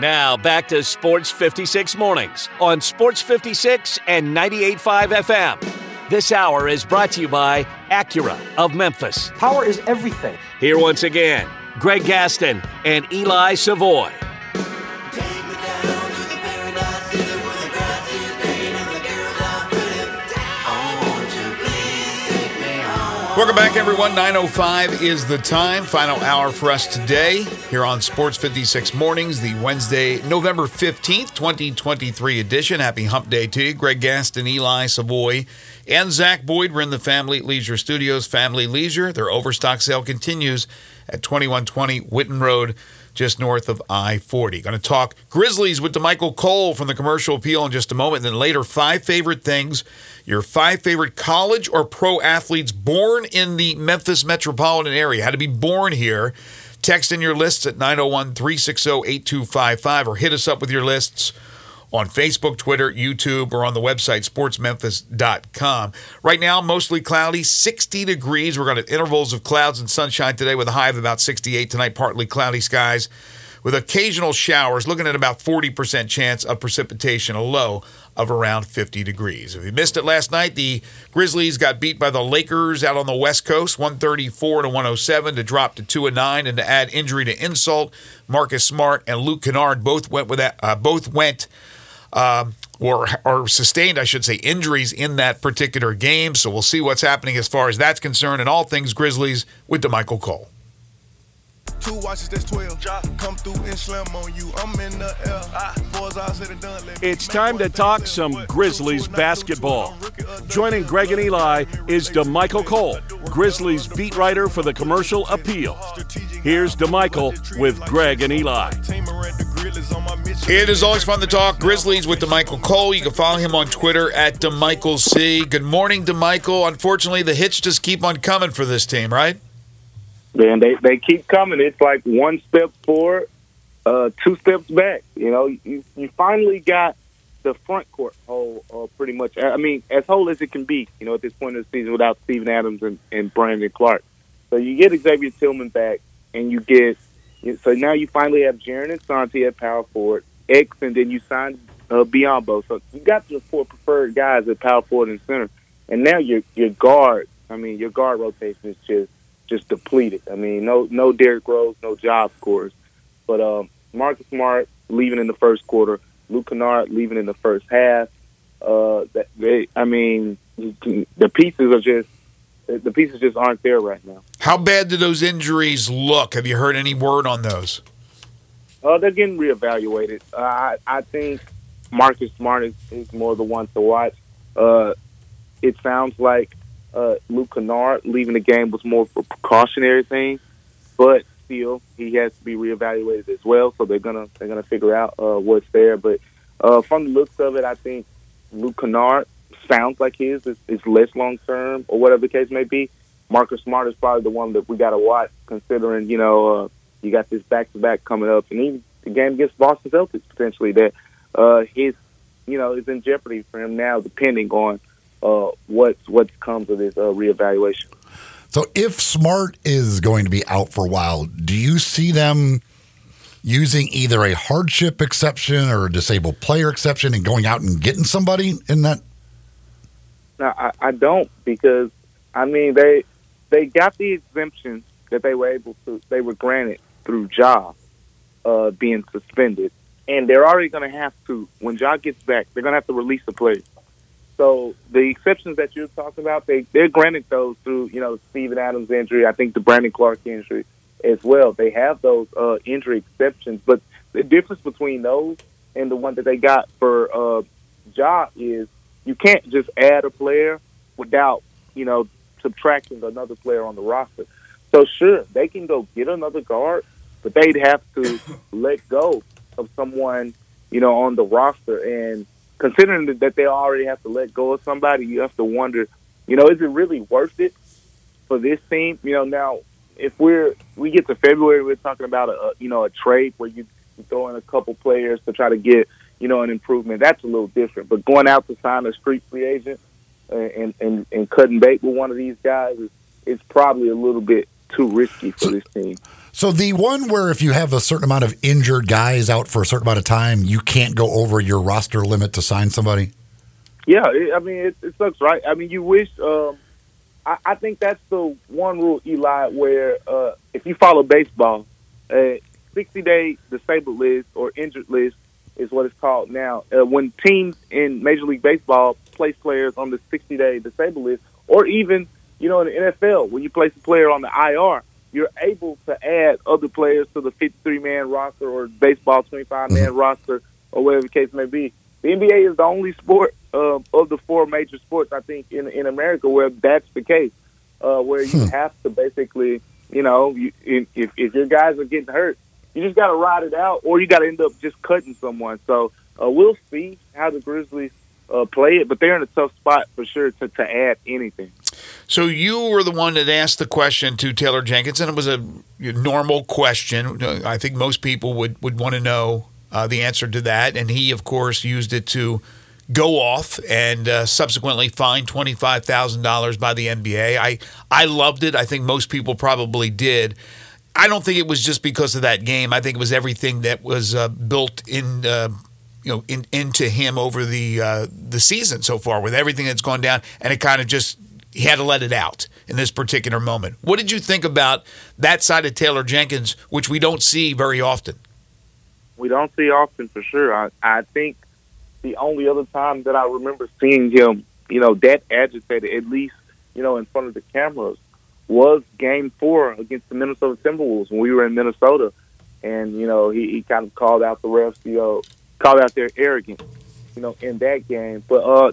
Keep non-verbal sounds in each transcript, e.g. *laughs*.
Now back to Sports 56 Mornings on Sports 56 and 98.5 FM. This hour is brought to you by Acura of Memphis. Power is everything. Here once again, Greg Gaston and Eli Savoy. Welcome back, everyone. 9.05 is the time. Final hour for us today here on Sports 56 Mornings, the Wednesday, November 15th, 2023 edition. Happy hump day to you. Greg Gaston, Eli Savoy, and Zach Boyd. We're in the Family Leisure Studios. Family Leisure. Their overstock sale continues at 2120 Whitten Road just north of I 40. Going to talk Grizzlies with Damichael Cole from the Commercial Appeal in just a moment. And then later, five favorite things your five favorite college or pro athletes born in the Memphis metropolitan area. Had to be born here. Text in your lists at 901 360 8255 or hit us up with your lists on Facebook, Twitter, YouTube, or on the website sportsmemphis.com. Right now, mostly cloudy, 60 degrees. We're going to intervals of clouds and sunshine today with a high of about 68 tonight, partly cloudy skies with occasional showers, looking at about 40% chance of precipitation, a low of around 50 degrees. If you missed it last night, the Grizzlies got beat by the Lakers out on the West Coast, 134 to 107 to drop to 2 and 9 and to add injury to insult. Marcus Smart and Luke Kennard both went with that, uh, both went um, or, or sustained, I should say, injuries in that particular game. So we'll see what's happening as far as that's concerned and all things Grizzlies with Damichael Cole. Two watches, that's 12. Come through and slam on you. I'm in the air. Ah. It's time to talk some Grizzlies basketball. Joining Greg and Eli is Damichael Cole, Grizzlies beat writer for the Commercial Appeal. Here's Damichael with Greg and Eli. It is always fun to talk Grizzlies with Damichael Cole. You can follow him on Twitter at Damichael C. Good morning, Damichael. Unfortunately, the hits just keep on coming for this team, right? Man, they they keep coming. It's like one step forward, uh, two steps back. You know, you, you finally got the front court whole uh, pretty much. I mean, as whole as it can be. You know, at this point in the season without Steven Adams and, and Brandon Clarke, So you get Xavier Tillman back, and you get so now you finally have Jaren and Santi at power forward, X, and then you signed uh, Biyombo. So you got your four preferred guys at power forward and center, and now your your guard. I mean, your guard rotation is just just depleted. I mean, no no Derrick Rose, no job scores, but um, Marcus Smart leaving in the first quarter, Luke Kennard leaving in the first half. Uh, that they, I mean, the pieces are just the pieces just aren't there right now. How bad do those injuries look? Have you heard any word on those? Uh, they're getting reevaluated. Uh, I, I think Marcus Smart is, is more the one to watch. Uh, it sounds like uh, Luke Kennard leaving the game was more of a precautionary thing, but still he has to be reevaluated as well. So they're gonna they're gonna figure out uh, what's there. But uh, from the looks of it, I think Luke Kennard sounds like his is, is less long term or whatever the case may be. Marcus Smart is probably the one that we got to watch, considering you know uh, you got this back to back coming up, and even the game against Boston Celtics potentially that uh, his you know is in jeopardy for him now, depending on uh, what what comes of this uh, reevaluation. So, if Smart is going to be out for a while, do you see them using either a hardship exception or a disabled player exception and going out and getting somebody in that? No, I, I don't because I mean they they got the exemption that they were able to they were granted through Ja uh, being suspended, and they're already going to have to when Ja gets back, they're going to have to release the player. So the exceptions that you're talking about, they they're granted those through you know Steven Adams injury, I think the Brandon Clarke injury as well. They have those uh, injury exceptions, but the difference between those and the one that they got for uh, Ja is you can't just add a player without you know subtracting another player on the roster. So sure, they can go get another guard, but they'd have to *coughs* let go of someone you know on the roster and considering that they already have to let go of somebody, you have to wonder, you know, is it really worth it for this team? You know, now if we're we get to February, we're talking about a you know a trade where you throw in a couple players to try to get you know an improvement. That's a little different. But going out to sign a street free agent and and and cutting bait with one of these guys is is probably a little bit too risky for this team. So the one where if you have a certain amount of injured guys out for a certain amount of time, you can't go over your roster limit to sign somebody. Yeah, I mean it, it sucks, right? I mean you wish. Um, I, I think that's the one rule, Eli, where uh, if you follow baseball, a 60 day disabled list or injured list is what it's called now. Uh, when teams in Major League Baseball place players on the 60 day disabled list, or even you know in the NFL when you place a player on the IR, you're able to add other players to the 53 man roster or baseball 25 man roster or whatever the case may be. The NBA is the only sport uh, of the four major sports I think in in America where that's the case, uh, where you have to basically, you know, you, if if your guys are getting hurt, you just got to ride it out, or you got to end up just cutting someone. So uh, we'll see how the Grizzlies uh, play it, but they're in a tough spot for sure to, to add anything. So you were the one that asked the question to Taylor Jenkins, and it was a normal question. I think most people would, would want to know uh, the answer to that, and he, of course, used it to go off and uh, subsequently fined twenty five thousand dollars by the NBA. I I loved it. I think most people probably did. I don't think it was just because of that game. I think it was everything that was uh, built in. Uh, you know, in, into him over the uh, the season so far, with everything that's gone down, and it kind of just he had to let it out in this particular moment. What did you think about that side of Taylor Jenkins, which we don't see very often? We don't see often for sure. I, I think the only other time that I remember seeing him, you know, that agitated, at least, you know, in front of the cameras, was game four against the Minnesota Timberwolves when we were in Minnesota. And, you know, he, he kind of called out the refs, you know, called out their arrogance, you know, in that game. But, uh,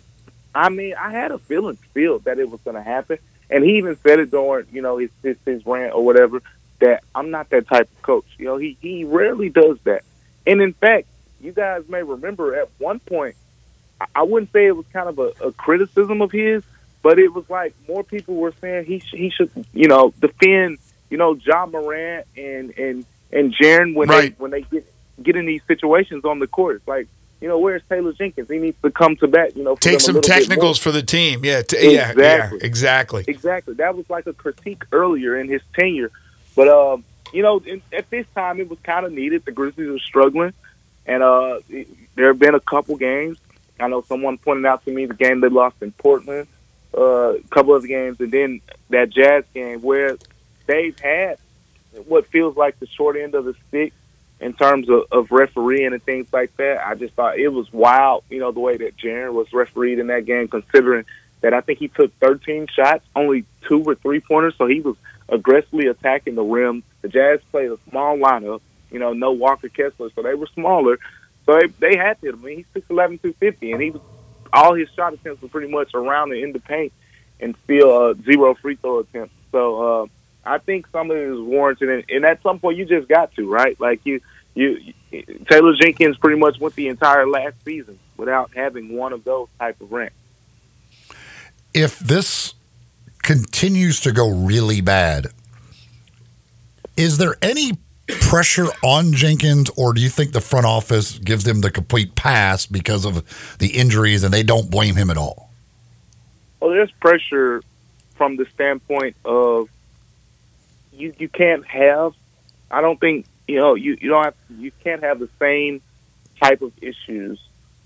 I mean, I had a feeling, feel that it was going to happen. And he even said it during, you know, his, his, his rant or whatever, that I'm not that type of coach. You know, he, he rarely does that. And in fact, you guys may remember at one point, I wouldn't say it was kind of a, a criticism of his, but it was like more people were saying he sh- he should you know defend you know Ja Morant and and and Jaren when Right. they when they get get in these situations on the court. It's like you know where's Taylor Jenkins? He needs to come to bat. You know, Take some little bit more. technicals for the team. Yeah, t- yeah, yeah, Exactly. exactly. Exactly. That was like a critique earlier in his tenure. But um, you know, in, at this time it was kind of needed. The Grizzlies were struggling, and uh, it- there have been a couple games. I know someone pointed out to me the game they lost in Portland, uh, a couple of games, and then that Jazz game where they've had what feels like the short end of the stick in terms of, of refereeing and things like that. I just thought it was wild, you know, the way that Jaren was refereed in that game, considering that I think he took 13 shots, only two or three pointers, so he was aggressively attacking the rim. The Jazz played a small lineup, you know, no Walker Kessler, so they were smaller. So they, they had to. I mean, he's 6'11", 250, and he was all his shot attempts were pretty much around and in the paint and still uh, zero free throw attempts. So uh, I think some of it is warranted, and, and at some point you just got to right. Like you, you Taylor Jenkins pretty much went the entire last season without having one of those type of rants. If this continues to go really bad, is there any pressure on Jenkins, or do you think the front office gives them the complete pass because of the injuries and they don't blame him at all? Well, there's pressure from the standpoint of you. You can't have. I don't think you know. You you don't have. You can't have the same type of issues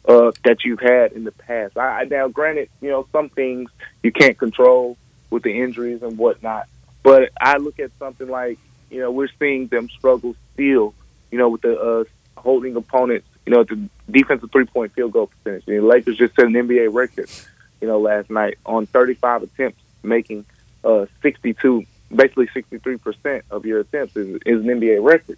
uh, that you've had in the past. I, I now, granted, you know some things you can't control with the injuries and whatnot. But I look at something like you know we're seeing them struggle still. You know with the uh, holding opponents. You know the defensive three point field goal percentage. The Lakers just set an NBA record you know, last night on 35 attempts, making uh, 62, basically 63% of your attempts is, is an NBA record.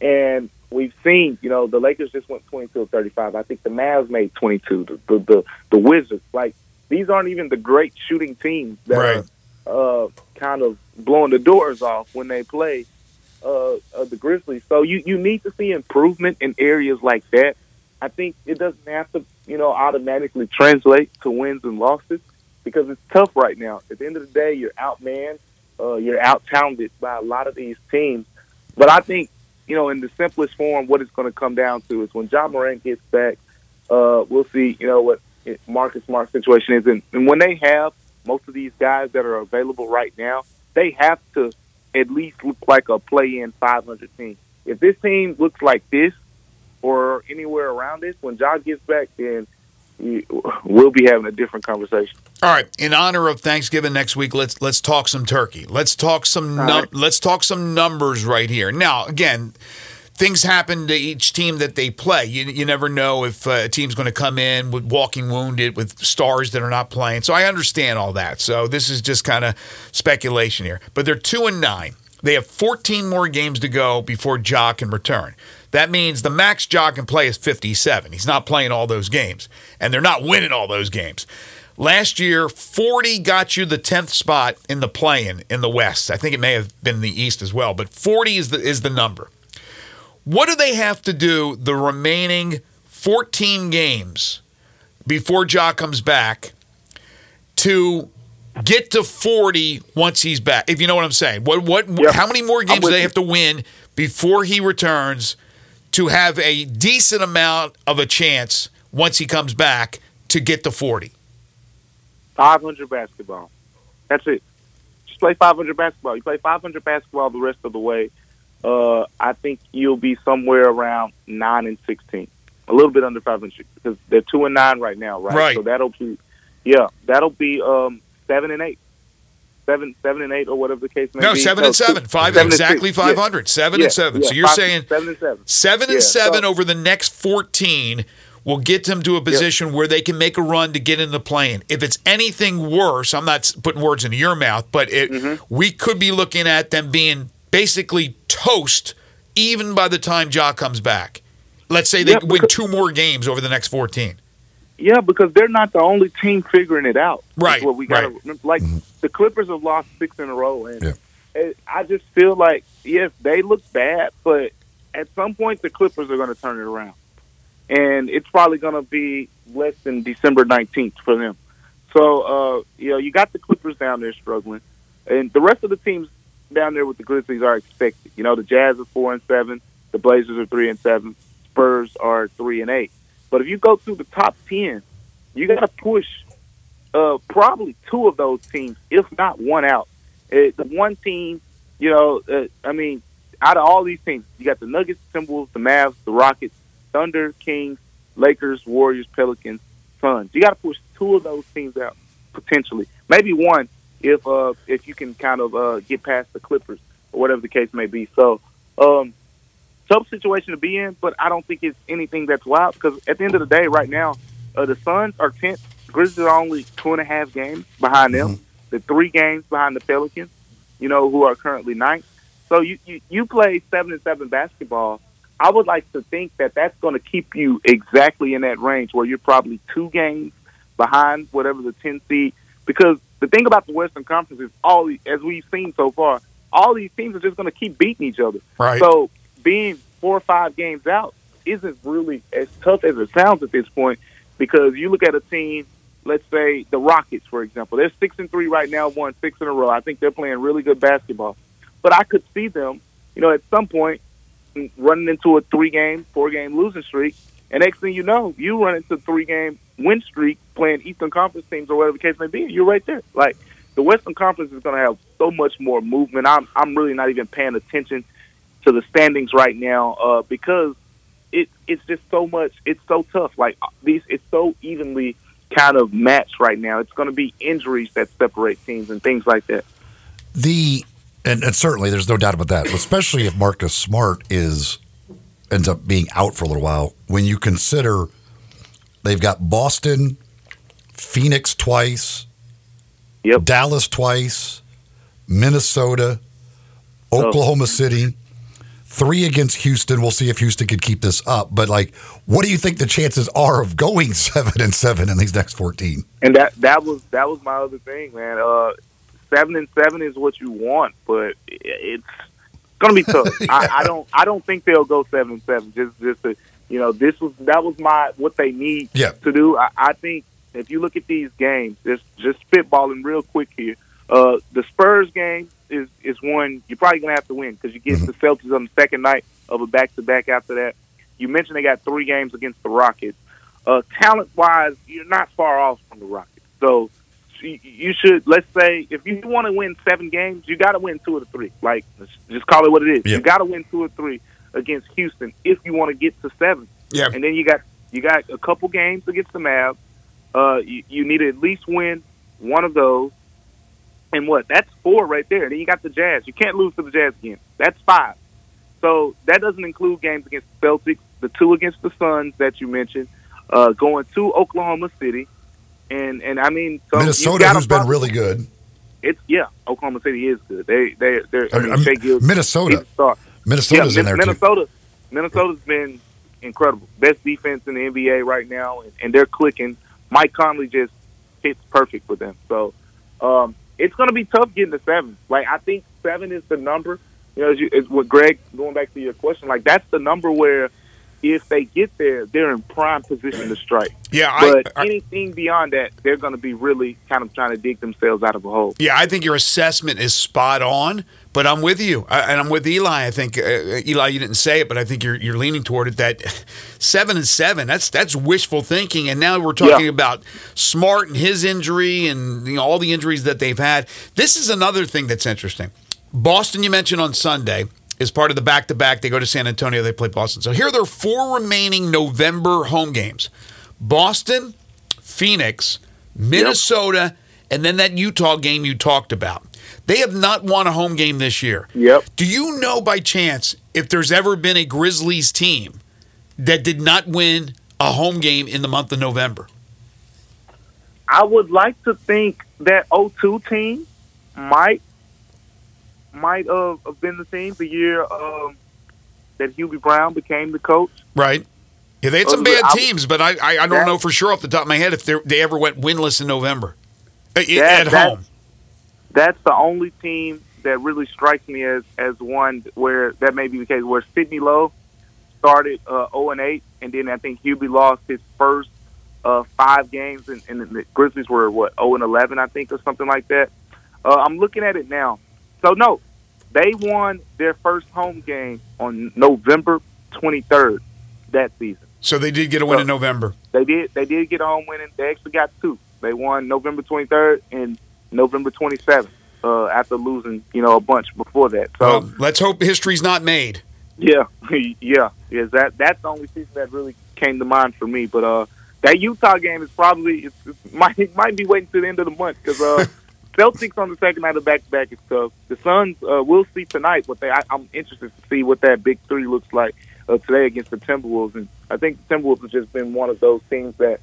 And we've seen, you know, the Lakers just went 22 of 35. I think the Mavs made 22. The the the, the Wizards, like these aren't even the great shooting teams that Right. are uh, kind of blowing the doors off when they play uh, uh, the Grizzlies. So you you need to see improvement in areas like that. I think it doesn't have to, you know, automatically translate to wins and losses because it's tough right now. At the end of the day, you're outmanned, uh, you're out talented by a lot of these teams. But I think, you know, in the simplest form, what it's going to come down to is when Ja Morant gets back, uh, we'll see, you know, what Marcus Smart's situation is. And, and when they have most of these guys that are available right now, they have to at least look like a play-in 500 team. If this team looks like this or anywhere around this, when Ja gets back, then we'll be having a different conversation. All right. In honor of Thanksgiving next week, let's let's talk some turkey. Let's talk some num- right. let's talk some numbers right here. Now, again, things happen to each team that they play. You, you never know if uh, a team's going to come in with walking wounded with stars that are not playing. So I understand all that. So this is just kind of speculation here. But they're two and nine. They have 14 more games to go before Ja can return. That means the max Ja can play is 57. He's not playing all those games, and they're not winning all those games. Last year, 40 got you the 10th spot in the play-in in the West. I think it may have been the East as well, but 40 is the is the number. What do they have to do the remaining 14 games before Ja comes back to get to 40 once he's back? If you know what I'm saying. What what Yeah. how many more games do they have to win before he returns to have a decent amount of a chance once he comes back to get to 40? 500 basketball. That's it. Just play 500 basketball. You play 500 basketball the rest of the way. Uh, I think you'll be somewhere around nine and 16, a little bit under 500 because they're two and nine right now, right? Right. So that'll be, yeah, that'll be um, seven and eight, seven, seven and eight, or whatever the case may be. No, be. seven No, and seven. two- Five seven exactly six. Yeah. 500. Seven Yeah, and seven. yeah, so you're five- saying seven and seven. Seven and Yeah, seven so- over the next 14 will get them to a position where they can make a run to get in the plane. If it's anything worse, I'm not putting words into your mouth, but it, Mm-hmm. we could be looking at them being basically toast even by the time Ja comes back. Let's say they Yeah, win because- two more games over the next 14. Yeah, because they're not the only team figuring it out. Right, What we got right. Like the Clippers have lost six in a row, and Yeah. it, I just feel like yes, they look bad, but at some point the Clippers are going to turn it around, and it's probably going to be less than December nineteenth for them. So uh, you know, you got the Clippers down there struggling, and the rest of the teams down there with the Grizzlies are expected. You know, the Jazz are four and seven, the Blazers are three and seven, Spurs are three and eight. But if you go through the top ten, you got to push uh, probably two of those teams, if not one out. Uh, the one team, you know, uh, I mean, out of all these teams, you got the Nuggets, Timberwolves, the Mavs, the Rockets, Thunder, Kings, Lakers, Warriors, Pelicans, Suns. You got to push two of those teams out potentially, maybe one if uh, if you can kind of uh, get past the Clippers or whatever the case may be. So. Um, tough situation to be in, but I don't think it's anything that's wild because at the end of the day, right now, uh, the Suns are tenth. Grizzlies are only two and a half games behind them. The three games behind the Pelicans, you know, who are currently ninth. So you you, you play seven and seven basketball. I would like to think that that's going to keep you exactly in that range where you're probably two games behind whatever the 10 seed. Because the thing about the Western Conference is all as we've seen so far, all these teams are just going to keep beating each other. Right. So being four or five games out isn't really as tough as it sounds at this point because you look at a team, let's say the Rockets, for example, they're six and three right now, won six in a row. I think they're playing really good basketball. But I could see them, you know, at some point running into a three game, four game losing streak. And next thing you know, you run into a three game win streak playing Eastern Conference teams or whatever the case may be. You're right there. Like the Western Conference is going to have so much more movement. I'm I'm really not even paying attention to the standings right now uh, because it it's just so much. It's so tough. Like these, it's so evenly kind of matched right now. It's going to be injuries that separate teams and things like that. The and, and certainly there's no doubt about that, especially if Marcus Smart is ends up being out for a little while. When you consider they've got Boston, Phoenix twice, Yep. Dallas twice, Minnesota, Oh. Oklahoma City, three against Houston. We'll see if Houston could keep this up. But like, what do you think the chances are of going *laughs* seven and seven in these next fourteen? And that that was that was my other thing, man. Uh, seven and seven is what you want, but it's gonna be tough. *laughs* I, I don't I don't think they'll go seven and seven. Just just to, you know, this was that was my what they need Yeah. to do. I, I think if you look at these games, just just spitballing real quick here. Uh, the Spurs game is is one you're probably gonna have to win because you get the Celtics on the second night of a back to back. After that, you mentioned they got three games against the Rockets. Uh, talent wise, you're not far off from the Rockets. So you should let's say if you want to win seven games, you got to win two of the three. Like just call it what it is. Yeah. You got to win two or three against Houston if you want to get to seven. Yeah. And then you got you got a couple games against the Mavs. Uh, you, you need to at least win one of those. And what? That's four right there. Then you got the Jazz. You can't lose to the Jazz again. That's five. So that doesn't include games against the Celtics, the two against the Suns that you mentioned, uh, going to Oklahoma City, and and I mean so Minnesota, who's been really good. It's yeah, Oklahoma City is good. They they they're I I mean, Minnesota. he's a star. Minnesota's yeah, in there Min- too. Minnesota, Minnesota's been incredible. Best defense in the NBA right now, and, and they're clicking. Mike Conley just hits perfect for them. So um, it's going to be tough getting to seven. Like I think seven is the number. You know, as you, as what Greg going back to your question, like that's the number where if they get there, they're in prime position to strike. Yeah, I- But I- anything beyond that, they're going to be really kind of trying to dig themselves out of a hole. Yeah, I think your assessment is spot on, but I'm with you, I, and I'm with Eli. I think uh, Eli, you didn't say it, but I think you're you're leaning toward it. That seven and seven, that's that's wishful thinking. And now we're talking Yeah. about Smart and his injury, and you know, all the injuries that they've had. This is another thing that's interesting. Boston, you mentioned on Sunday. Is part of the back to back. They go to San Antonio, they play Boston. So here are their four remaining November home games Boston, Phoenix, Minnesota, and then that Utah game you talked about. They have not won a home game this year. Yep. Do you know by chance if there's ever been a Grizzlies team that did not win a home game in the month of November? I would like to think that 02 team might might have have been the team the year um, that Hubie Brown became the coach. Right. Yeah, they had some Oh, bad teams, but I, I, I don't know for sure off the top of my head if they they ever went winless in November Uh, That- at home. That's the only team that really strikes me as as one where that may be the case. Where Sidney Lowe started uh, 0 and 8, and then I think Hubie lost his first uh, five games, and, and the Grizzlies were what 0 and 11, I think, or something like that. Uh, I'm looking at it now. So no, they won their first home game on November 23rd that season. So they did get a win So- in November. They did. They did get a home win, and they actually got two. They won November 23rd and November 27th uh, after losing, you know, a bunch before that. So Well, let's hope history's not made. yeah, *laughs* yeah, is that that's the only season that really came to mind for me. But uh, that Utah game is probably it's, it *laughs* might it might be waiting to the end of the month because uh, *laughs* Celtics on the second night of back to back is tough. The Suns, uh, we'll see tonight. What they I, I'm interested to see what that big three looks like uh, today against the Timberwolves, and I think the Timberwolves have just been one of those teams that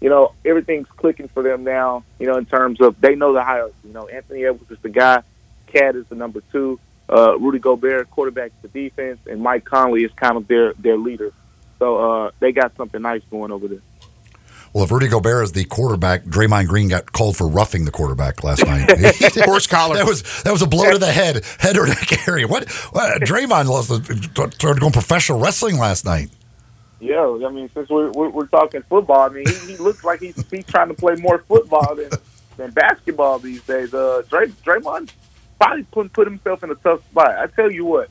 you know, everything's clicking for them now, you know, in terms of they know the hierarchy. You know, Anthony Edwards is the guy, KAT is the number two, uh, Rudy Gobert, quarterback the defense, and Mike Conley is kind of their, their leader. So uh, they got something nice going over there. Well, if Rudy Gobert is the quarterback, Draymond Green got called for roughing the quarterback last night. *laughs* *laughs* Horse collar. That was that was a blow to the head, head or neck area. What? what Draymond lost the, started going professional wrestling last night. Yeah, I mean, since we're, we're, we're talking football, I mean, he, he looks like he's, he's trying to play more football than, than basketball these days. Uh, Dray, Draymond probably put, put himself in a tough spot. I tell you what,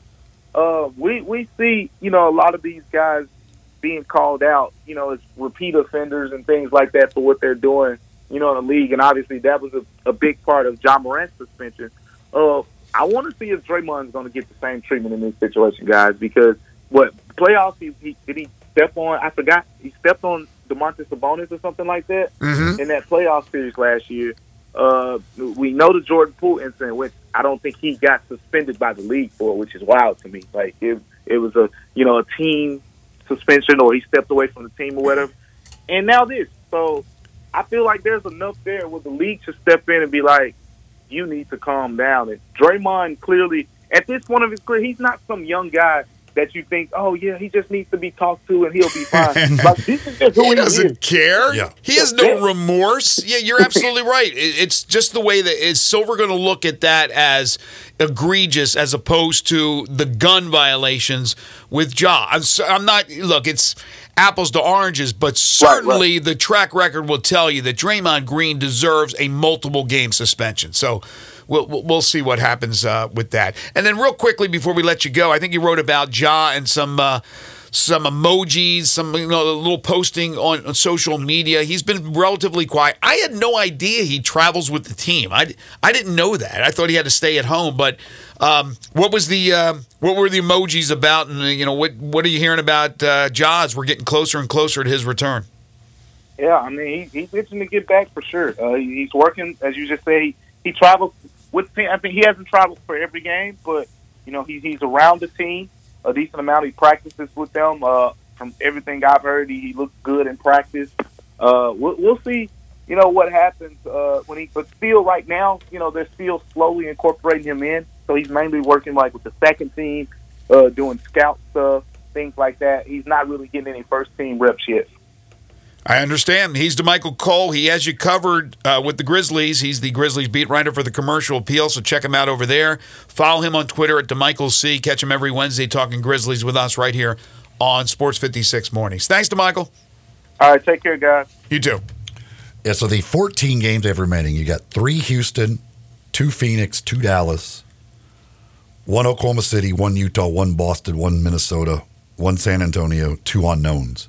uh, we, we see, you know, a lot of these guys being called out, you know, as repeat offenders and things like that for what they're doing, you know, in the league. And obviously that was a, a big part of Ja Morant's suspension. Uh, I want to see if Draymond's going to get the same treatment in this situation, guys, because what playoffs he, he did he step on? I forgot he stepped on Domantas Sabonis or something like that Mhm. in that playoff series last year. Uh, we know the Jordan Poole incident, which I don't think he got suspended by the league for, which is wild to me. Like it, it was a you know a team suspension, or he stepped away from the team or whatever. And now this, so I feel like there's enough there where the league should step in and be like, you need to calm down. And Draymond clearly, at this point of his career, he's not some young guy that you think, oh yeah, he just needs to be talked to and he'll be *laughs* fine. like this is just who He he, doesn't is. care. Yeah. He has no remorse. Yeah, you're absolutely right. It's just the way that is Silver going to look at that as egregious as opposed to the gun violations with Ja. I'm, s- I'm not. Look, it's apples to oranges, but certainly the track record will tell you that Draymond Green deserves a multiple game suspension. So. We'll, we'll see what happens uh, with that. And then, real quickly before we let you go, I think you wrote about Ja and some uh, some emojis, some you know, little posting on, on social media. He's been relatively quiet. I had no idea he travels with the team. I, I didn't know that. I thought he had to stay at home. But um, what was the uh, what were the emojis about? And you know what what are you hearing about uh, Jaws? We're getting closer and closer to his return. Yeah, I mean, he, he's itching to get back for sure. Uh, he's working, as you just said. He, he travels with. I think he hasn't traveled for every game, but you know, he, he's around the team a decent amount. He practices with them. Uh, from everything I've heard, he, he looks good in practice. Uh, we'll, we'll see, you know, what happens uh, when he. But still, right now, you know, they're still slowly incorporating him in. So he's mainly working like with the second team, uh, doing scout stuff, things like that. He's not really getting any first team reps yet. I understand. He's Damichael Cole. He has you covered uh, with the Grizzlies. He's the Grizzlies beat writer for the Commercial Appeal, so check him out over there. Follow him on Twitter at Damichael C. Catch him every Wednesday talking Grizzlies with us right here on Sports 56 Mornings. Thanks, Damichael. All right, take care, guys. You too. Yeah, so the 14 games they have remaining, you got three Houston, two Phoenix, two Dallas, one Oklahoma City, one Utah, one Boston, one Minnesota, one San Antonio, two unknowns.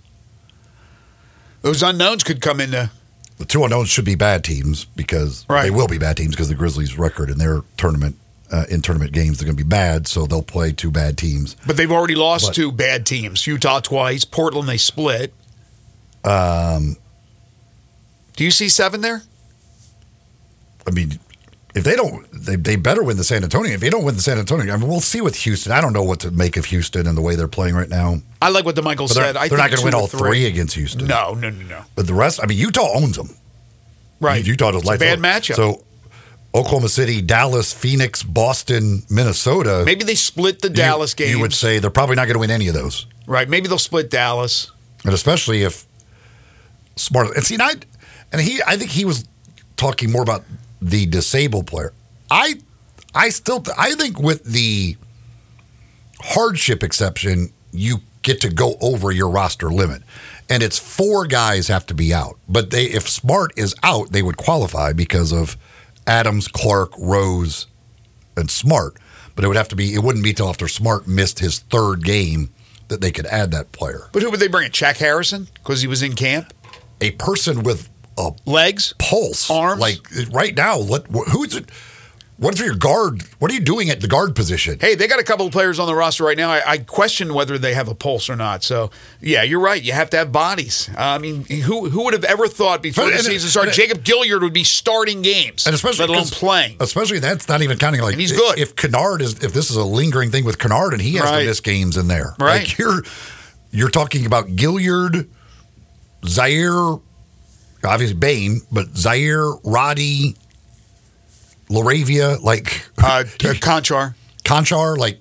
Those unknowns could come into. The two unknowns should be bad teams because Right. they will be bad teams because the Grizzlies' record in their tournament uh, in tournament games they're going to be bad, so they'll play two bad teams. But they've already lost But- two bad teams. Utah twice, Portland they split. Um, Do you see seven there? I mean, if they don't, they, they better win the San Antonio. If they don't win the San Antonio, I mean, we'll see with Houston. I don't know what to make of Houston and the way they're playing right now. I like what But they're, said. I they're not going to win all three against Houston. No, no, no, no. But the rest, I mean, Utah owns them. Right. Utah does lights bad matchup. So Oklahoma City, Dallas, Phoenix, Boston, Minnesota. Maybe they split the Dallas game. You would say they're probably not going to win any of those. right. Maybe they'll split Dallas. and especially if smart and see and I and he I think he was talking more about the disabled player. I I still I think with the hardship exception you get to go over your roster limit. And it's four guys have to be out. But they if Smart is out, they would qualify because of Adams, Clarke, Rose, and Smart. But it would have to be it wouldn't be till after Smart missed his third game that they could add that player. But who would they bring in? Shaq Harrison because he was in camp. a person with a Legs. pulse, Arms? like right now. Let who's it? What's your guard? What are you doing at the guard position? Hey, they got a couple of players on the roster right now. I, I question whether they have a pulse or not. So, yeah, you're right. You have to have bodies. Uh, I mean, who who would have ever thought before But- the and- season started, Jacob Gilyard would be starting games, And especially let alone playing. Especially that's not even counting like And he's good. If Kennard is if this is a lingering thing with Kennard and he has Right. to miss games in there, Right. Like *laughs* you're you're talking about Gilyard, Ziaire, obviously Bane, but Ziaire, Roddy, LaRavia, like Uh, *laughs* Konchar, Konchar, like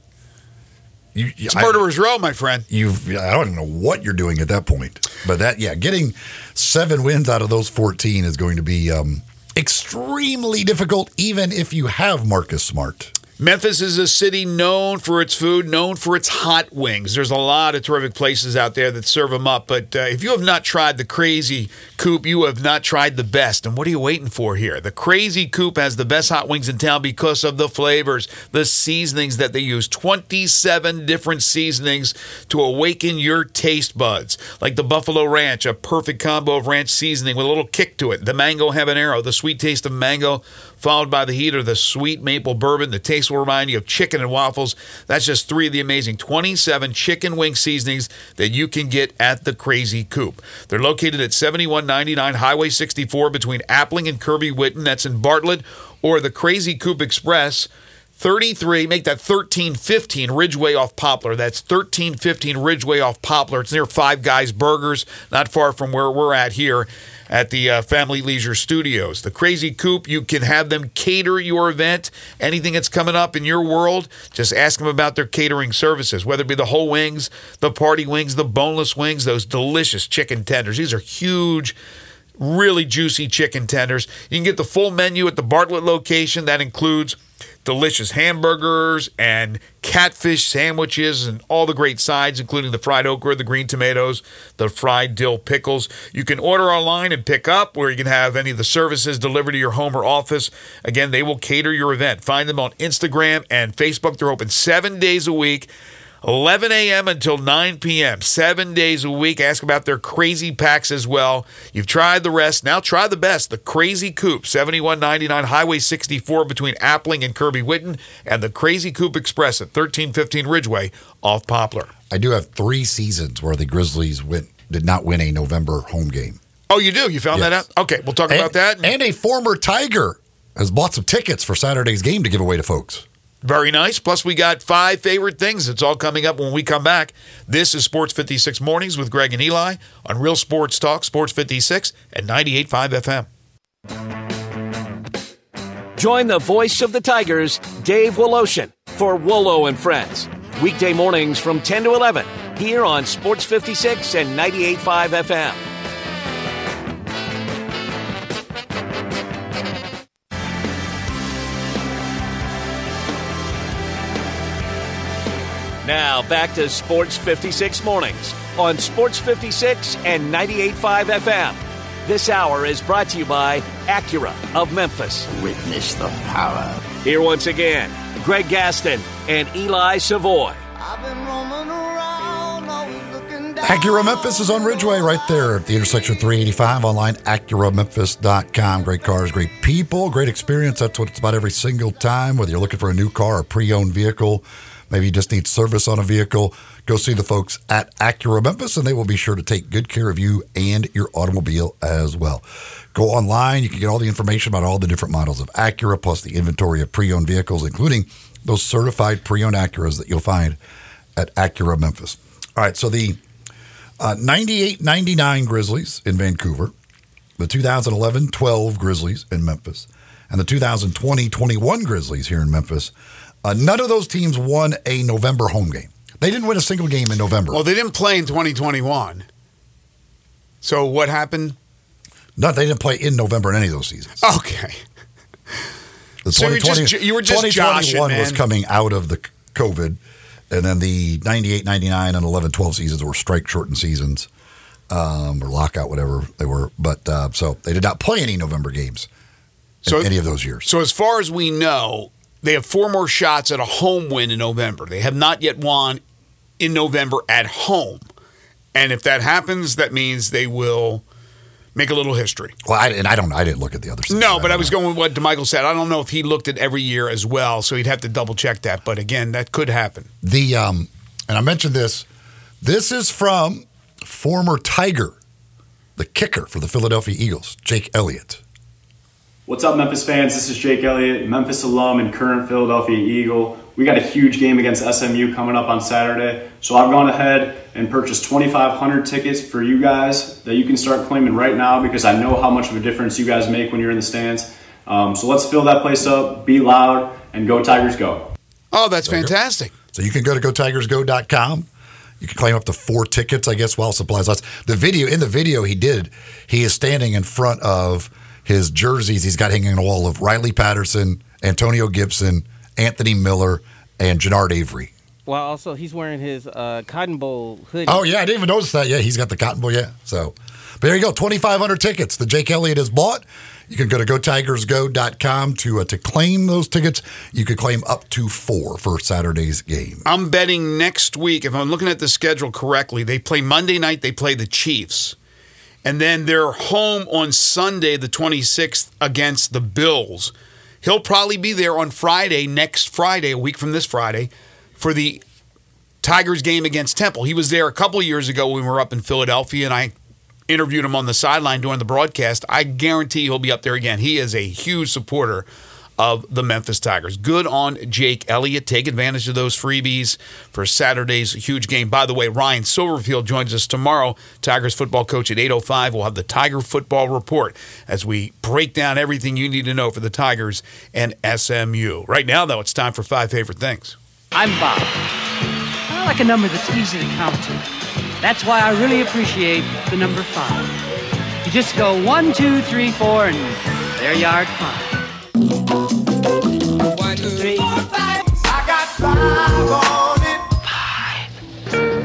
you, it's I- murderer's row, my friend. you've I don't even know what you're doing at that point. But that yeah, getting seven wins out of those 14 is going to be um, extremely difficult, even if you have Marcus Smart. Memphis is a city known for its food, known for its hot wings. There's a lot of terrific places out there that serve them up. But uh, if you have not tried the Crazy Coop, you have not tried the best. And what are you waiting for here? The Crazy Coop has the best hot wings in town because of the flavors, the seasonings that they use 27 different seasonings to awaken your taste buds. Like the Buffalo Ranch, a perfect combo of ranch seasoning with a little kick to it. The Mango Habanero, the sweet taste of mango followed by the heat of the sweet maple bourbon. The taste will remind you of chicken and waffles. That's just three of the amazing 27 chicken wing seasonings that you can get at the Crazy Coop. They're located at 7199 Highway 64 between Appling and Kirby Whitten. That's in Bartlett, or the Crazy Coop Express. 33, make that 1315 Ridgeway off Poplar. That's 1315 Ridgeway off Poplar. It's near Five Guys Burgers, not far from where we're at here at the uh, Family Leisure Studios. The Crazy Coop, you can have them cater your event. Anything that's coming up in your world, just ask them about their catering services, whether it be the whole wings, the party wings, the boneless wings, those delicious chicken tenders. These are huge really juicy chicken tenders. You can get the full menu at the Bartlett location. That includes delicious hamburgers and catfish sandwiches and all the great sides, including the fried okra, the green tomatoes, the fried dill pickles. You can order online and pick up, where you can have any of the services delivered to your home or office. Again, they will cater your event. Find them on Instagram and Facebook. They're open seven days a week. 11 a.m. until 9 p.m., seven days a week. Ask about their crazy packs as well. You've tried the rest. Now try the best the Crazy Coop, 7199 Highway 64 between Appling and Kirby Whitten, and the Crazy Coop Express at 1315 Ridgeway off Poplar. I do have three seasons where the Grizzlies went, did not win a November home game. Oh, you do? You found that out? Okay, we'll talk And, about that. and a former Tiger has bought some tickets for Saturday's game to give away to folks. Very nice. Plus, we got five favorite things. It's all coming up when we come back. This is Sports 56 Mornings with Greg and Eli on Real Sports Talk, Sports 56 and 98.5 FM. Join the voice of the Tigers, Dave Woloshin, for Wolo and Friends. Weekday mornings from 10 to 11 here on Sports 56 and 98.5 FM. Now back to Sports 56 mornings on Sports 56 and 98.5 FM. This hour is brought to you by Acura of Memphis. Witness the power. Here once again, Greg Gaston and Eli Savoy. Acura Memphis is on Ridgeway right there at the intersection of 385 online, AcuraMemphis.com. Great cars, great people, great experience. That's what it's about every single time. Whether you're looking for a new car or pre owned vehicle, maybe you just need service on a vehicle, go see the folks at Acura Memphis and they will be sure to take good care of you and your automobile as well. Go online, you can get all the information about all the different models of Acura, plus the inventory of pre owned vehicles, including those certified pre owned Acuras that you'll find at Acura Memphis. All right, so the uh, 98 99 Grizzlies in Vancouver, the 2011 12 Grizzlies in Memphis, and the 2020 21 Grizzlies here in Memphis. Uh, none of those teams won a November home game. They didn't win a single game in November. Well, they didn't play in 2021. So what happened? no, they didn't play in November in any of those seasons. Okay. The So you just- you were just 2021 joshing, was coming out of the COVID, and then the 98, 99, and 11, 12 seasons were strike shortened seasons um, or lockout, whatever they were. But uh, so they did not play any November games in So- any of those years. So as far as we know, they have four more shots at a home win in November. They have not yet won in November at home. And if that happens, that means they will make a little history. Well, I, and I don't. I didn't look at the other. No, but I don't was know. going with what Damichael said. I don't know if he looked at every year as well, so he'd have to double check that. But again, that could happen. the um, and I mentioned this. This is from former Tiger, the kicker for the Philadelphia Eagles, Jake Elliott. What's up, Memphis fans? This is Jake Elliott, Memphis alum and current Philadelphia Eagle. We got a huge game against SMU coming up on Saturday, so I've gone ahead and purchased 2,500 tickets for you guys that you can start claiming right now because I know how much of a difference you guys make when you're in the stands. Um, so let's fill that place up, be loud, and go Tigers go. Oh, that's fantastic. So you can go to gotigersgo.com. You can claim up to four tickets, I guess, while supplies last. The video in the video he did, he is standing in front of his jerseys. He's got hanging on the wall of Riley Patterson, Antonio Gibson, Anthony Miller, and Genard Avery. Well, also he's wearing his uh, Cotton Bowl hoodie. Oh yeah, I didn't even notice that. Yeah, he's got the Cotton Bowl. Yeah, so but there you go. Twenty five hundred tickets that Jake Elliott has bought. You can go to gotigersgo.com to uh, to claim those tickets. You could claim up to four for Saturday's game. I'm betting next week, if I'm looking at the schedule correctly, they play Monday night, they play the Chiefs. And then they're home on Sunday, the 26th, against the Bills. He'll probably be there on Friday, next Friday, a week from this Friday, for the Tigers game against Temple. He was there a couple years ago when we were up in Philadelphia, and I interviewed him on the sideline during the broadcast. I guarantee he'll be up there again. He is a huge supporter of the Memphis Tigers. Good on Jake Elliott. Take advantage of those freebies for Saturday's huge game. By the way, Ryan Silverfield joins us tomorrow, Tigers football coach at 8.05. We'll have the Tiger Football Report as we break down everything you need to know for the Tigers and SMU. Right now, though, it's time for five favorite things. I'm Bob. I like a number that's easy to count to. That's why I really appreciate the number five. You just go one, two, three, four, and there you are at five.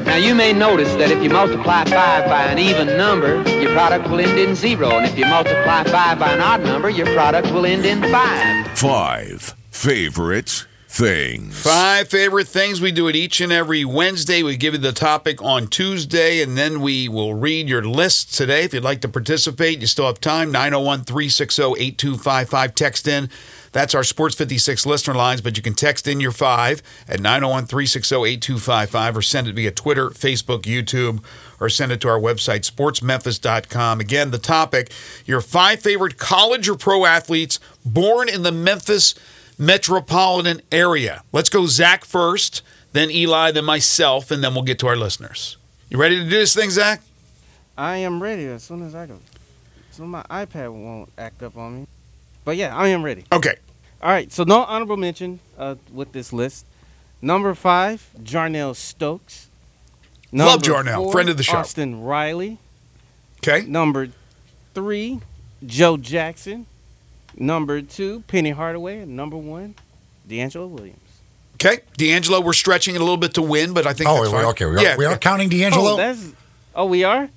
Now you may notice that if you multiply five by an even number, your product will end in zero, and if you multiply five by an odd number, your product will end in five. Five favorite things. Five favorite things. We do it each and every Wednesday. We give you the topic on Tuesday, and then we will read your list today. If you'd like to participate, you still have time. 901 360 8255. Text in. That's our Sports 56 listener lines, but you can text in your five at 901 360 8255 or send it via Twitter, Facebook, YouTube, or send it to our website, sportsmemphis.com. Again, the topic your five favorite college or pro athletes born in the Memphis metropolitan area. Let's go Zach first, then Eli, then myself, and then we'll get to our listeners. You ready to do this thing, Zach? I am ready as soon as I go. So my iPad won't act up on me. But yeah, I am ready. Okay. All right. So no honorable mention uh, with this list. Number five, Jarnell Stokes. Love Jarnell, friend of the show. Austin Riley. Okay. Number three, Joe Jackson. Number two, Penny Hardaway. And number one, D'Angelo Williams. Okay. D'Angelo, we're stretching it a little bit to Wynne, but I think Oh, that's we- fine. okay, we are- yeah. we are counting D'Angelo? Oh, that's, oh we are.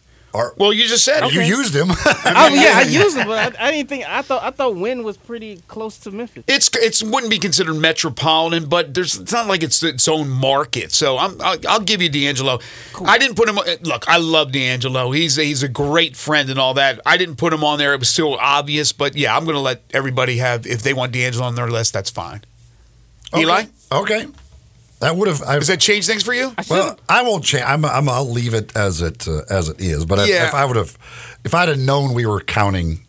Well, you just said You used him. *laughs* oh yeah, I *laughs* used it, but I, I didn't think. I thought I thought Wynne was pretty close to Memphis. It's it's wouldn't be considered metropolitan, but there's it's not like it's its own market. So I'm I'll, I'll give you D'Angelo. I didn't put him. Look, I love D'Angelo. He's a, he's a great friend and all that. I didn't put him on there. It was still obvious, but yeah, I'm going to let everybody have if they want D'Angelo on their list. That's fine. Eli, Okay. That would have. does that change things for you? Well, I won't change. I'm, I'm. I'll leave it as it uh, as it is. But if, Yeah. if I would have, if I'd have known we were counting,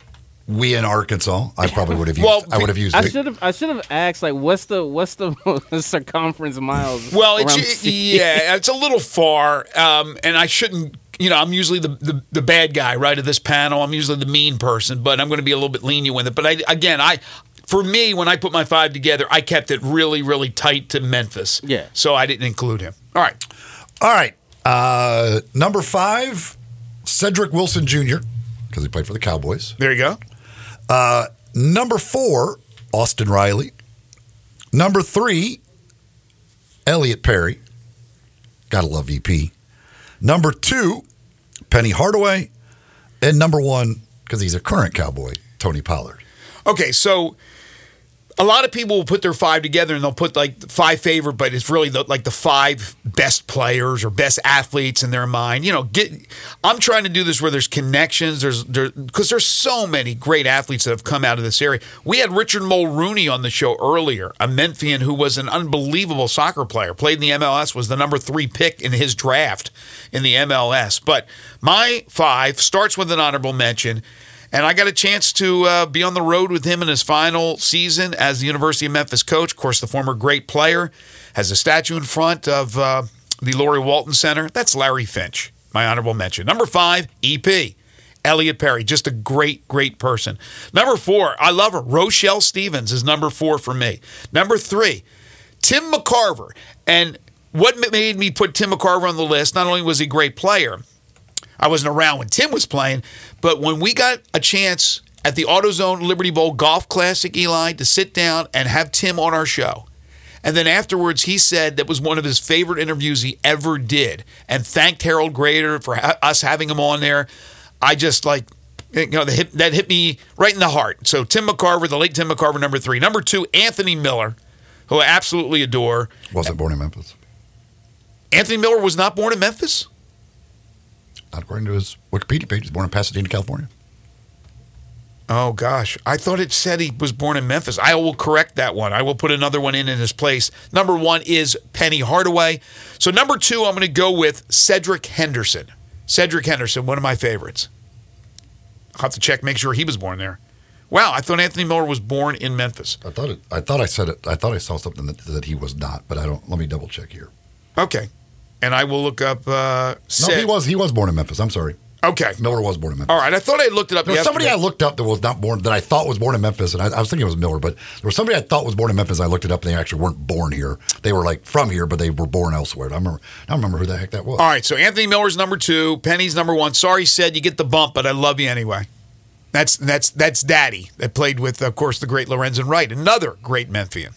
we in Arkansas, I probably would have *laughs* used. Well, I would have used. I it. should have. I should have asked like, what's the what's the *laughs* circumference miles? Well, it's yeah, it's a little far, um, and I shouldn't. You know, I'm usually the, the the bad guy, right, of this panel. I'm usually the mean person, but I'm going to be a little bit lenient with it. But I, again, I for me, when I put my five together, I kept it really, really tight to Memphis. Yeah. So I didn't include him. All right. All right. Uh, number five, Cedric Wilson Jr. because he played for the Cowboys. There you go. Uh, number four, Austin Riley. Number three, Elliot Perry. Gotta love VP. Number two, Penny Hardaway. And number one, because he's a current Cowboy, Tony Pollard. Okay, so a lot of people will put their five together and they'll put like five favorite, but it's really the, like the five best players or best athletes in their mind. You know, get. I'm trying to do this where there's connections. There's there because there's so many great athletes that have come out of this area. We had Richard Mulrooney on the show earlier, a Memphian who was an unbelievable soccer player. Played in the MLS, was the number three pick in his draft in the MLS. But my five starts with an honorable mention. And I got a chance to uh, be on the road with him in his final season as the University of Memphis coach. Of course, the former great player has a statue in front of uh, the Laurie Walton Center. That's Larry Finch, my honorable mention. Number five, EP. Elliot Perry, just a great, great person. Number four, I love her. Rochelle Stevens is number four for me. Number three, Tim McCarver. And what made me put Tim McCarver on the list, not only was he a great player, I wasn't around when Tim was playing, but when we got a chance at the AutoZone Liberty Bowl Golf Classic, Eli, to sit down and have Tim on our show. And then afterwards, he said that was one of his favorite interviews he ever did and thanked Harold Grader for ha- us having him on there. I just like, you know, that hit, that hit me right in the heart. So Tim McCarver, the late Tim McCarver, number three. Number two, Anthony Miller, who I absolutely adore. Wasn't born in Memphis. Anthony Miller was not born in Memphis? According to his Wikipedia page. He's born in Pasadena, California. Oh gosh, I thought it said he was born in Memphis. I will correct that one. I will put another one in in his place. Number one is Penny Hardaway. So number two, I'm going to go with Cedric Henderson. Cedric Henderson, one of my favorites. I'll have to check, make sure he was born there. Wow, I thought Anthony Miller was born in Memphis. I thought it. I thought I said it. I thought I saw something that, that he was not, but I don't. Let me double check here. Okay, and I will look up. Uh, No, he was. He was born in Memphis. I'm sorry. Okay, Miller was born in Memphis. all right. I thought I looked it up. There was somebody I looked up that was not born that I thought was born in Memphis, and I, I was thinking it was Miller, but there was somebody I thought was born in Memphis. And I looked it up, and they actually weren't born here. They were like from here, but they were born elsewhere. I remember. I don't remember who the heck that was. All right, so Anthony Miller's number two, Penny's number one. Sorry, said you get the bump, but I love you anyway. That's that's that's Daddy that played with, of course, the great Lorenzen Wright, another great Memphian.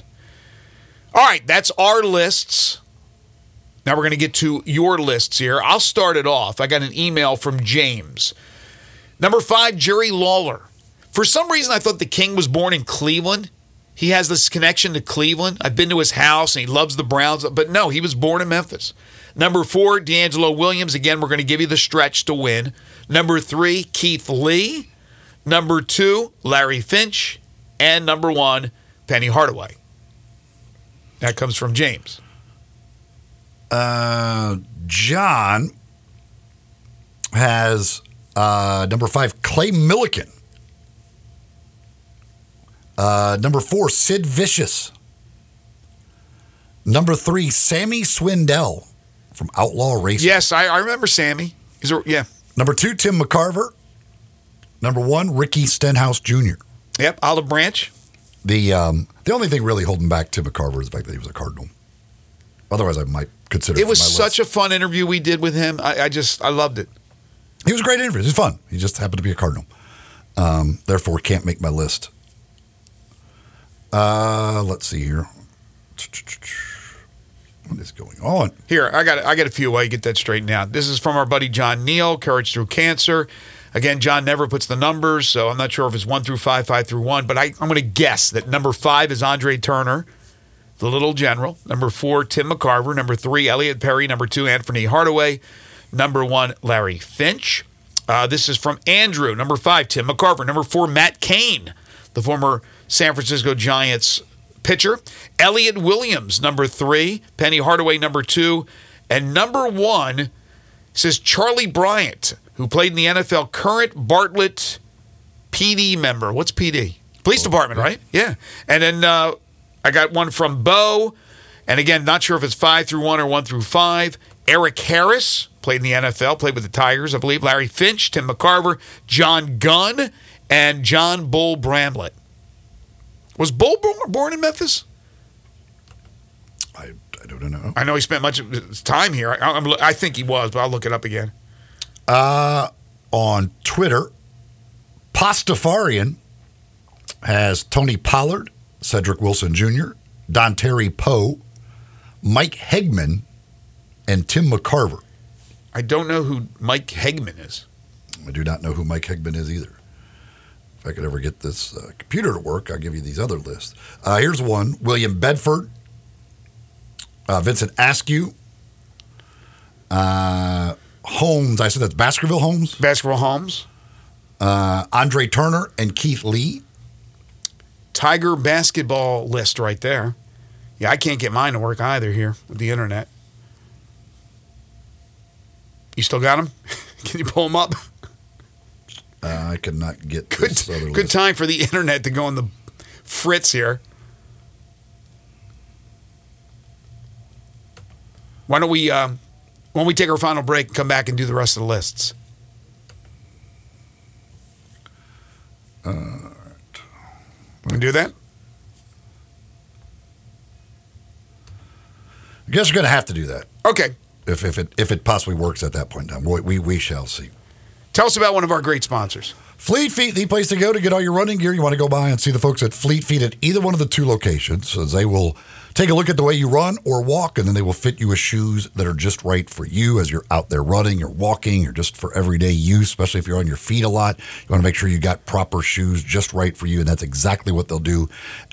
All right, that's our lists. Now we're going to get to your lists here. I'll start it off. I got an email from James. Number five, Jerry Lawler. For some reason, I thought the King was born in Cleveland. he has this connection to Cleveland. I've been to his house and he loves the Browns, but no, he was born in Memphis. Number four, D'Angelo Williams. Again, we're going to give you the stretch to Wynne. Number three, Keith Lee. Number two, Larry Finch. And number one, Penny Hardaway. That comes from James. Uh, John has uh, number five, Clay Milliken. Uh, number four, Sid Vicious. Number three, Sammy Swindell from Outlaw Racing. Yes, I, I remember Sammy. He's a, yeah. Number two, Tim McCarver. Number one, Ricky Stenhouse Jr. Yep, Olive Branch. The um, the only thing really holding back Tim McCarver is the fact that he was a Cardinal. Otherwise, I might consider it was such a fun interview we did with him. I, I, just I loved it. He was a great interview. It was fun. He just happened to be a Cardinal. Um, therefore, can't make my list. Uh, let's see here. What is going on? Here, I got I got a few while you get that straightened out. This is from our buddy John Neal, Courage Through Cancer. Again, John never puts the numbers, so I'm not sure if it's one through five, five through one, but I, I'm going to guess that number five is Andre Turner, the little general. Number four, Tim McCarver. Number three, Elliot Perry. Number two, Anthony Hardaway. Number one, Larry Finch. Uh, this is from Andrew. Number five, Tim McCarver. Number four, Matt Cain, the former San Francisco Giants pitcher. Elliot Williams, number three. Penny Hardaway, number two. And number one says Charlie Bryant, who played in the NFL, current Bartlett PD member. What's PD? Police department, right? Yeah. And then uh, I got one from Bo. And again, not sure if it's five through one or one through five. Eric Harris played in the NFL, played with the Tigers, I believe. Larry Finch, Tim McCarver, John Gunn, and John Bull Bramlett. Was Bull born in Memphis? I, I don't know. I know he spent much of his time here. I, I'm, I think he was, but I'll look it up again. Uh, on Twitter, Pastafarian has Tony Pollard, Cedric Wilson Jr., Dontari Poe, Mike Hegman, and Tim McCarver. I don't know who Mike Hegman is. I do not know who Mike Hegman is either. If I could ever get this uh, computer to work, I'll give you these other lists. Uh, here's one William Bedford, uh, Vincent Askew, uh, Holmes. I said that's Baskerville Holmes. Baskerville Holmes. Uh, Andre Turner and Keith Lee. Tiger basketball list right there. Yeah, I can't get mine to work either here with the internet. You still got them? *laughs* Can you pull them up? Uh, I could not get good. good time for the *laughs* internet to go on the fritz here. Why don't we, um, when we take our final break, and come back and do the rest of the lists? All We can do that. I guess we're going to have to do that. Okay. If, if it if it possibly works at that point in time, we, we, we shall see. Tell us about one of our great sponsors. Fleet Feet, the place to go to get all your running gear. You want to go by and see the folks at Fleet Feet at either one of the two locations, as they will take a look at the way you run or walk, and then they will fit you with shoes that are just right for you as you're out there running or walking or just for everyday use, especially if you're on your feet a lot. You want to make sure you got proper shoes just right for you, and that's exactly what they'll do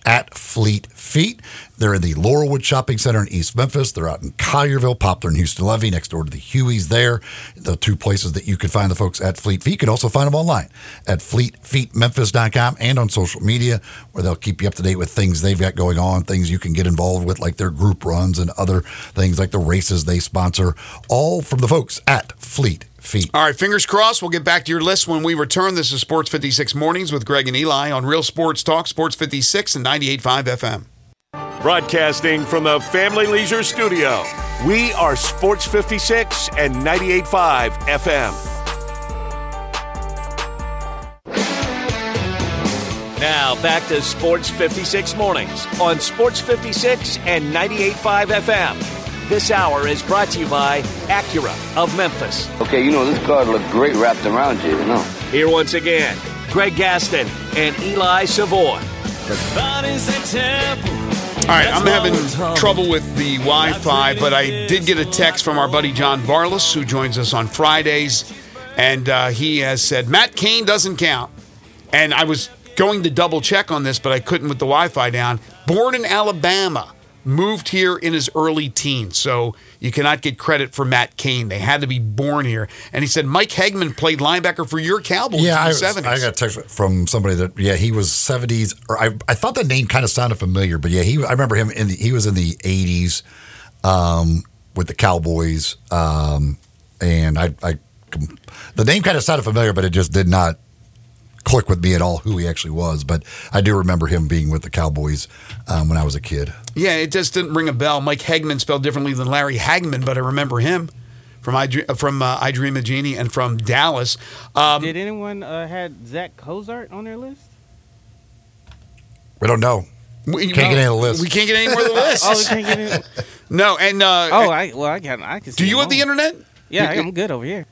at Fleet Feet. They're in the Laurelwood Shopping Center in East Memphis. They're out in Collierville, Poplar, and Houston Levee, next door to the Huey's there. The two places that you can find the folks at Fleet Feet. You can also find them online at fleetfeetmemphis.com and on social media, where they'll keep you up to date with things they've got going on, things you can get involved with, like their group runs and other things like the races they sponsor, all from the folks at Fleet Feet. All right, fingers crossed. We'll get back to your list when we return. This is Sports 56 Mornings with Greg and Eli on Real Sports Talk, Sports 56 and 98.5 FM. Broadcasting from the Family Leisure Studio, we are Sports 56 and 98.5 FM. Now back to Sports 56 Mornings on Sports 56 and 98.5 FM. This hour is brought to you by Acura of Memphis. Okay, you know, this card looked great wrapped around you, you know. Here once again, Greg Gaston and Eli Savoy. All right, I'm having trouble with the Wi Fi, but I did get a text from our buddy John Varlas, who joins us on Fridays, and uh, he has said Matt Cain doesn't count. And I was going to double check on this, but I couldn't with the Wi Fi down. Born in Alabama, moved here in his early teens. So you cannot get credit for Matt Cain. They had to be born here. And he said Mike Hegman played linebacker for your Cowboys Yeah, I, in the was- 70s. I got a text from somebody that yeah he was seventies or I, I thought the name kind of sounded familiar, but yeah he I remember him in the, he was in the eighties um, with the Cowboys, um, and I, I the name kind of sounded familiar, but it just did not click with me at all who he actually was. But I do remember him being with the Cowboys um, when I was a kid. Yeah, it just didn't ring a bell. Mike Hegman spelled differently than Larry Hagman, but I remember him from I from uh, I Dream of Jeannie and from Dallas. Um, Did anyone uh, had Zach Cozart on their list? We don't know. we, Can't get any of the list. We can't get any more of the *laughs* list. Oh, we can't get it. *laughs* no, and uh, Oh, I well, I can. I can. do you have the internet? Yeah, I'm good over here.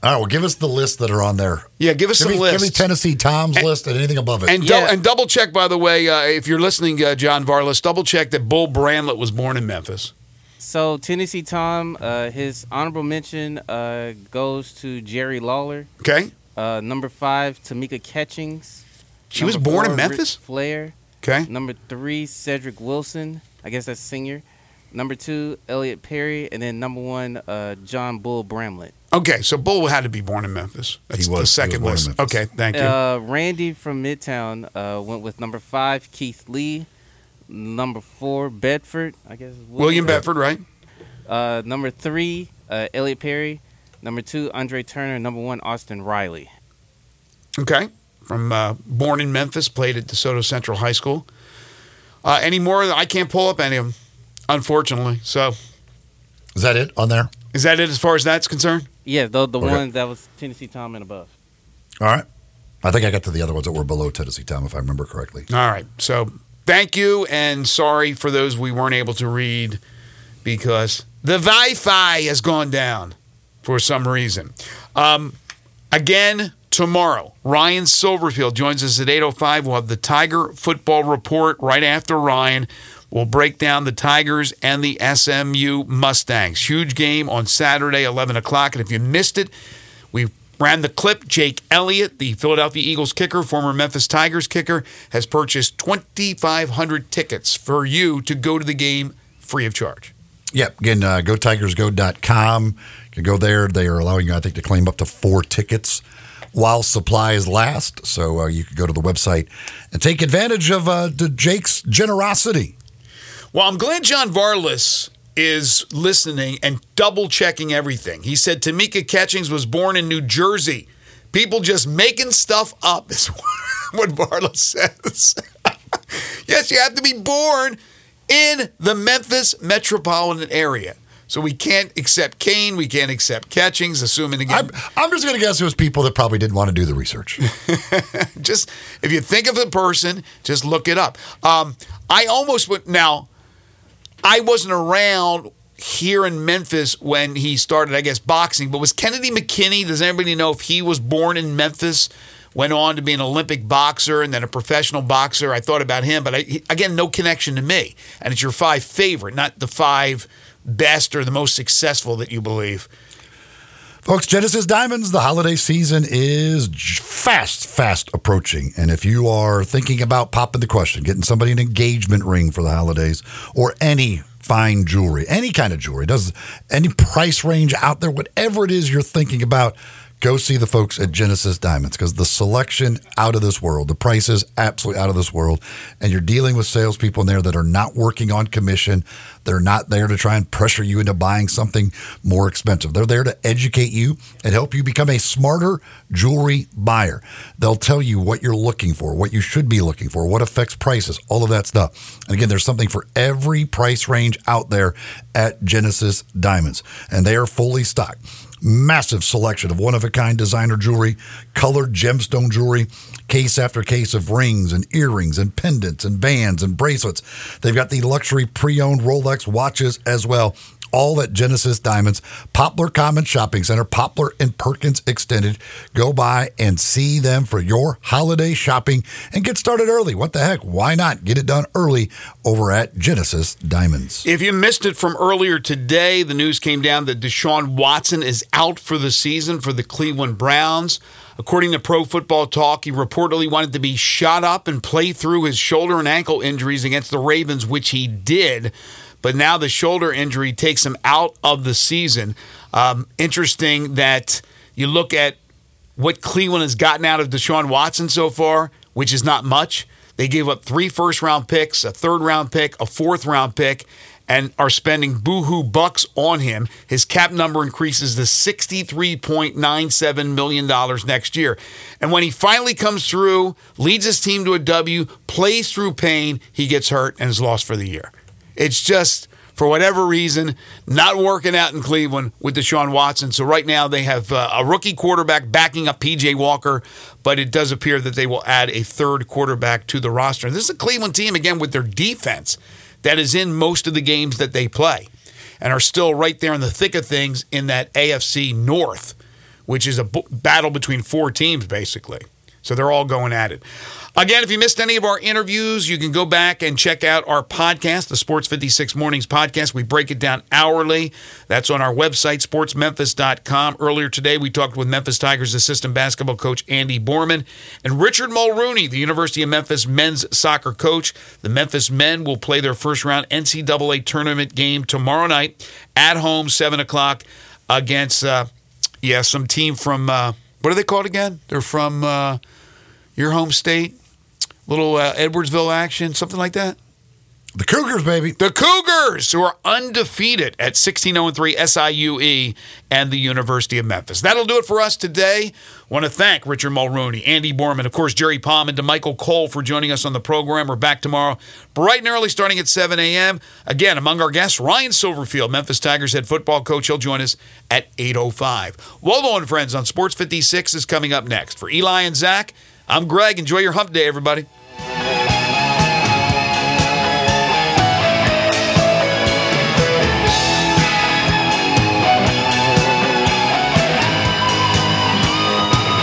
All right, well, give us the list that are on there. Yeah, give us Give some me, lists. give me Tennessee Tom's list and anything above it. And, dou- Yeah. and double check, by the way, uh, if you're listening, uh, John Varlas, double check that Bull Bramlett was born in Memphis. So Tennessee Tom, uh, his honorable mention uh, goes to Jerry Lawler. Okay, Uh, number five, Tamika Catchings. she was Number born in Memphis. Ric Flair. Okay, Number three, Cedric Wilson. I guess that's senior. Number two, Elliot Perry, and then number one, uh, John Bull Bramlett. Okay. So Bull had to be born in Memphis. That's He was- he second was list. Okay, thank you. Uh, Randy from Midtown uh, went with number five, Keith Lee. Number four, Bedford. I guess. is William Bedford, right? Uh, number three, uh, Elliot Perry. Number two, Andre Turner. Number one, Austin Riley. Okay, from uh, born in Memphis, played at DeSoto Central High School. Uh, any more? I can't pull up any of them, unfortunately. So, Is that it on there? is that it as far as that's concerned? Yeah, the the Okay. one that was Tennessee Tom and above. All right. I think I got to the other ones that were below Tennessee Tom, if I remember correctly. All right. So thank you and sorry for those we weren't able to read because the Wi Fi has gone down for some reason. Um, again, tomorrow, Ryan Silverfield joins us at 8.05. We'll have the Tiger Football Report right after Ryan. We'll break down the Tigers and the SMU Mustangs. Huge game on Saturday, 11 o'clock. And if you missed it, we ran the clip. Jake Elliott, the Philadelphia Eagles kicker, former Memphis Tigers kicker, has purchased 2,500 tickets for you to go to the game free of charge. Yep. Again, uh, gotigersgo.com. You can go there. They are allowing you, I think, to claim up to four tickets while supplies last. So uh, you can go to the website and take advantage of uh, Jake's generosity. Well, I'm glad John Varlas is listening and double checking everything. He said Tamika Catchings was born in New Jersey. People just making stuff up is *laughs* what Varlas says. *laughs* yes, you have to be born in the Memphis metropolitan area. So we can't accept Cain, we can't accept Catchings, assuming again. I'm, I'm just going to guess it was people that probably didn't want to do the research. *laughs* just if you think of a person, just look it up. Um, I almost went now. I wasn't around here in Memphis when he started, I guess, boxing. But was Kennedy McKinney? Does anybody know if he was born in Memphis? Went on to be an Olympic boxer and then a professional boxer. I thought about him, but I, again, no connection to me. And it's your five favorite, not the five best or the most successful that you believe. Folks, Genesis Diamonds, the holiday season is fast, fast approaching. And if you are thinking about popping the question, getting somebody an engagement ring for the holidays, or any fine jewelry, any kind of jewelry, does any price range out there, whatever it is you're thinking about, go see the folks at Genesis Diamonds because the selection out of this world, the prices absolutely out of this world, and you're dealing with salespeople in there that are not working on commission. They're not there to try and pressure you into buying something more expensive. They're there to educate you and help you become a smarter jewelry buyer. They'll tell you what you're looking for, what you should be looking for, what affects prices, all of that stuff. And again, there's something for every price range out there at Genesis Diamonds, and they are fully stocked massive selection of one of a kind designer jewelry, colored gemstone jewelry, case after case of rings and earrings and pendants and bands and bracelets. They've got the luxury pre owned Rolex watches as well. All at Genesis Diamonds, Poplar Common Shopping Center, Poplar and Perkins Extended. Go by and see them for your holiday shopping and get started early. What the heck? Why not get it done early over at Genesis Diamonds? If you missed it from earlier today, the news came down that Deshaun Watson is out for the season for the Cleveland Browns. According to Pro Football Talk, he reportedly wanted to be shot up and play through his shoulder and ankle injuries against the Ravens, which he did. But now the shoulder injury takes him out of the season. Um, interesting that you look at what Cleveland has gotten out of Deshaun Watson so far, which is not much. They gave up three first round picks, a third round pick, a fourth round pick, and are spending boohoo bucks on him. His cap number increases to $63.97 million next year. And when he finally comes through, leads his team to a W, plays through pain, he gets hurt and is lost for the year. It's just, for whatever reason, not working out in Cleveland with Deshaun Watson. So right now they have uh, a rookie quarterback backing up PJ Walker, but it does appear that they will add a third quarterback to the roster. This is a Cleveland team, again, with their defense that is in most of the games that they play and are still right there in the thick of things in that AFC North, which is a b- battle between four teams, basically. So they're all going at it. Again, if you missed any of our interviews, you can go back and check out our podcast, the Sports 56 Mornings podcast. We break it down hourly. That's on our website, sportsmemphis.com. Earlier today, we talked with Memphis Tigers assistant basketball coach Andy Borman and Richard Mulrooney, the University of Memphis men's soccer coach. The Memphis men will play their first round NCAA tournament game tomorrow night at home, 7 o'clock, against, uh, yeah, some team from, uh, what are they called again? They're from uh, your home state? Little uh, Edwardsville action, something like that. The Cougars, baby. The Cougars, who are undefeated at 16 0 3 SIUE and the University of Memphis. That'll do it for us today. Want to thank Richard Mulrooney, Andy Borman, of course, Jerry Palm, and Damichael Cole for joining us on the program. We're back tomorrow, bright and early, starting at 7 a.m. Again, among our guests, Ryan Silverfield, Memphis Tigers head football coach. He'll join us at 8.05. Waldo and Friends on Sports 56 is coming up next. For Eli and Zach, I'm Greg. Enjoy your hump day, everybody.